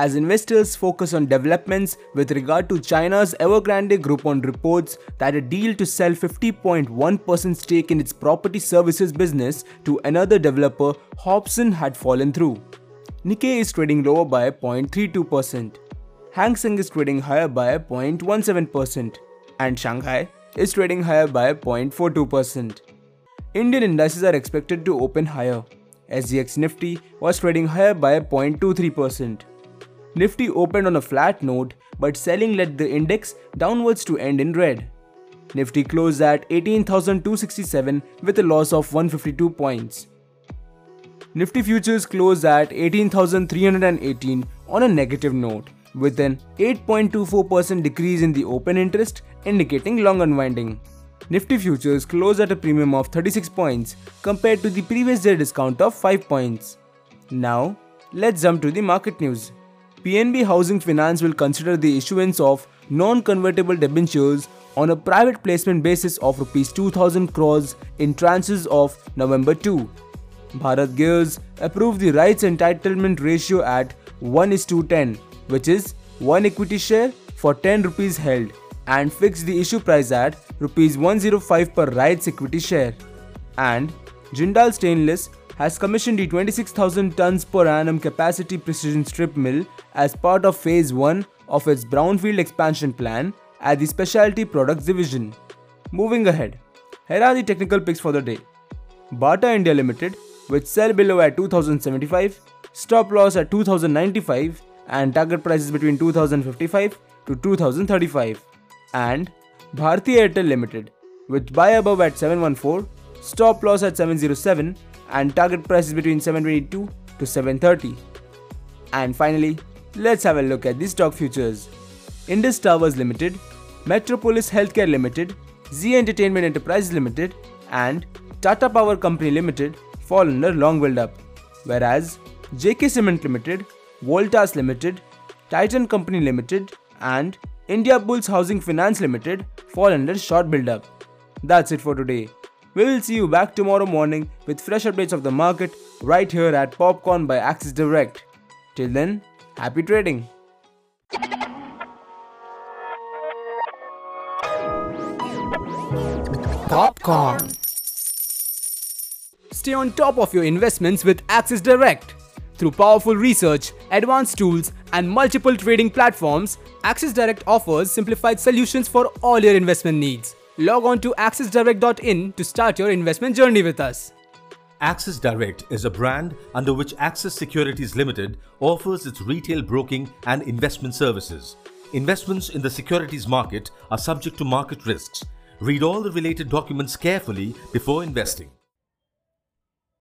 as investors focus on developments with regard to China's Evergrande Group on reports that a deal to sell 50.1% stake in its property services business to another developer, Hopson, had fallen through. Nikkei is trading lower by 0.32%. Hang Seng is trading higher by 0.17%, and Shanghai is trading higher by 0.42%. Indian indices are expected to open higher. SGX Nifty was trading higher by 0.23%. Nifty opened on a flat note, but selling led the index downwards to end in red. Nifty closed at 18,267 with a loss of 152 points. Nifty futures closed at 18,318 on a negative note, with an 8.24% decrease in the open interest, indicating long unwinding. Nifty futures closed at a premium of 36 points compared to the previous day discount of 5 points. Now, let's jump to the market news. PNB Housing Finance will consider the issuance of non-convertible debentures on a private placement basis of rupees 2000 crores in tranches of November 2. Bharat Gears approved the rights entitlement ratio at 1 is to 10, which is 1 equity share for 10 rupees held and fixed the issue price at rupees 105 per rights equity share. And Jindal Stainless has commissioned a 26,000 tons per annum capacity precision strip mill as part of phase 1 of its brownfield expansion plan at the specialty products division. Moving ahead, here are the technical picks for the day. Bata India Limited with sell below at 2075, stop loss at 2095 and target prices between 2055 to 2035 and Bharti Airtel Limited with buy above at 714, stop loss at 707 and target prices between 722 to 730. And finally, let's have a look at the stock futures. Indus Towers Limited, Metropolis Healthcare Limited, Zee Entertainment Enterprises Limited and Tata Power Company Limited fall under long build up, whereas JK Cement Limited, Voltas Limited, Titan Company Limited and Indiabulls Housing Finance Limited fall under short build up. That's it for today. We will see you back tomorrow morning with fresh updates of the market right here at Popcorn by Axis Direct. Till then, happy trading. Popcorn. Stay on top of your investments with Axis Direct. Through powerful research, advanced tools, and multiple trading platforms, Axis Direct offers simplified solutions for all your investment needs. Log on to axisdirect.in to start your investment journey with us. Axis Direct is a brand under which Axis Securities Limited offers its retail broking and investment services. Investments in the securities market are subject to market risks. Read all the related documents carefully before investing.